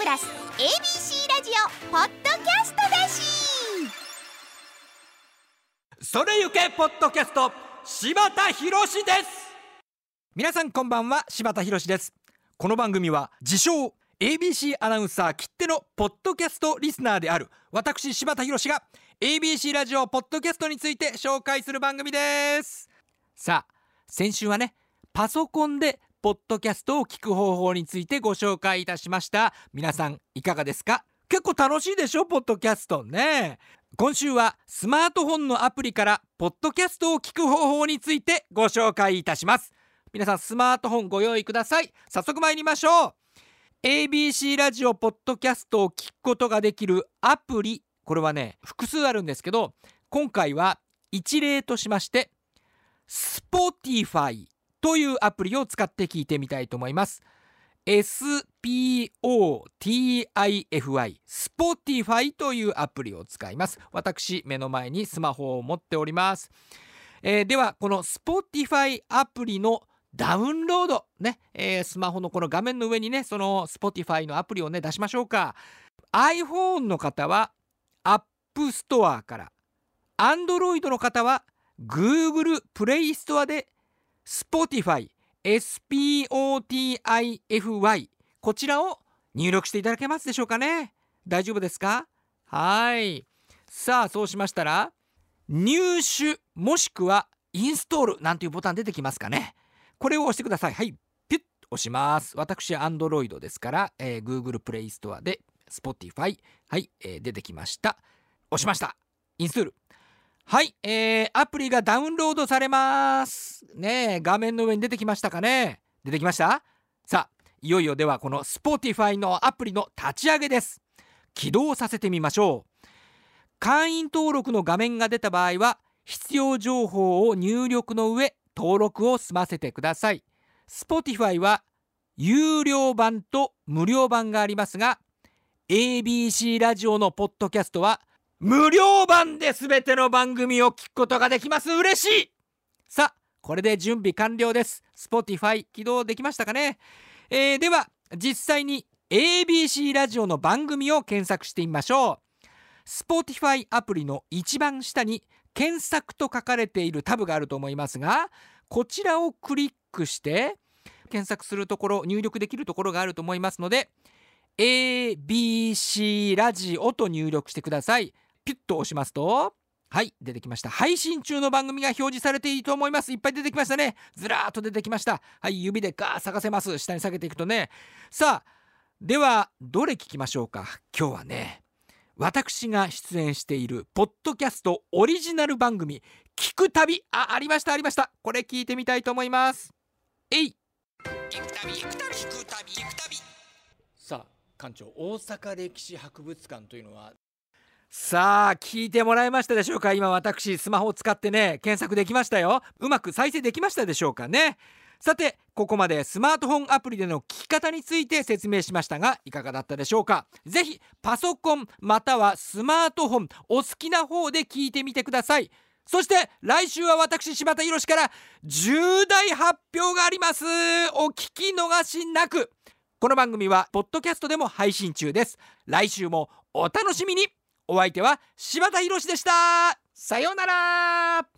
プラス ABC ラジオポッドキャストだし。それゆけポッドキャスト柴田博です。皆さんこんばんは柴田博です。この番組は自称 ABC アナウンサー切手のポッドキャストリスナーである私柴田博が ABC ラジオポッドキャストについて紹介する番組です。さあ先週はねパソコンでポッドキャストを聞く方法についてご紹介いたしました。皆さんいかがですか？結構楽しいでしょ？ポッドキャストね。今週はスマートフォンのアプリからポッドキャストを聞く方法についてご紹介いたします。皆さんスマートフォンご用意ください。早速参りましょう。ABC ラジオポッドキャストを聞くことができるアプリ。これはね複数あるんですけど今回は一例としまして Spotify というアプリを使って聞いてみたいと思います。SPOTIFY Spotify というアプリを使います。私目の前にスマホを持っております、えー、ではこの Spotify アプリのダウンロードね、えー、スマホのこの画面の上にねその Spotify のアプリをね出しましょうか。iPhone の方は App Store から Android の方は Google Play Store で Spotify SPOTIFY こちらを入力していただけますでしょうかね？大丈夫ですか？はい。さあそうしましたら入手もしくはインストールなんていうボタン出てきますかね？これを押してください。はい。ピュッ押します。私 Android ですから、えー、Google Play Store で Spotify はい、えー、出てきました。押しました。インストール。はい、えー、アプリがダウンロードされます。ね画面の上に出てきましたかね？出てきました？さあいよいよではこの Spotify のアプリの立ち上げです。起動させてみましょう。会員登録の画面が出た場合は必要情報を入力の上登録を済ませてください。Spotify は有料版と無料版がありますが ABC ラジオのポッドキャストは無料版で全ての番組を聞くことができます。嬉しい。さあこれで準備完了です。Spotify 起動できましたかね、えー、では実際に ABC ラジオの番組を検索してみましょう。Spotify アプリの一番下に検索と書かれているタブがあると思いますがこちらをクリックして検索するところ入力できるところがあると思いますので ABC ラジオと入力してください。ピュッと押しますとはい出てきました。配信中の番組が表示されていいと思います。いっぱい出てきましたね。ずらーっと出てきました。はい指でガー探せます。下に下げていくとね。さあではどれ聞きましょうか？今日はね私が出演しているポッドキャストオリジナル番組聞く旅あありましたありました。これ聞いてみたいと思います。えい。聞く旅聞く旅聞く旅聞く旅さあ館長大阪歴史博物館というのはさあ聞いてもらえましたでしょうか？今私スマホを使ってね検索できましたよ。うまく再生できましたでしょうかね？さてここまでスマートフォンアプリでの聞き方について説明しましたがいかがだったでしょうか？ぜひパソコンまたはスマートフォンお好きな方で聞いてみてください。そして来週は私柴田博から重大発表があります。お聞き逃しなく。この番組はポッドキャストでも配信中です。来週もお楽しみに。お相手は柴田博でした。さようなら。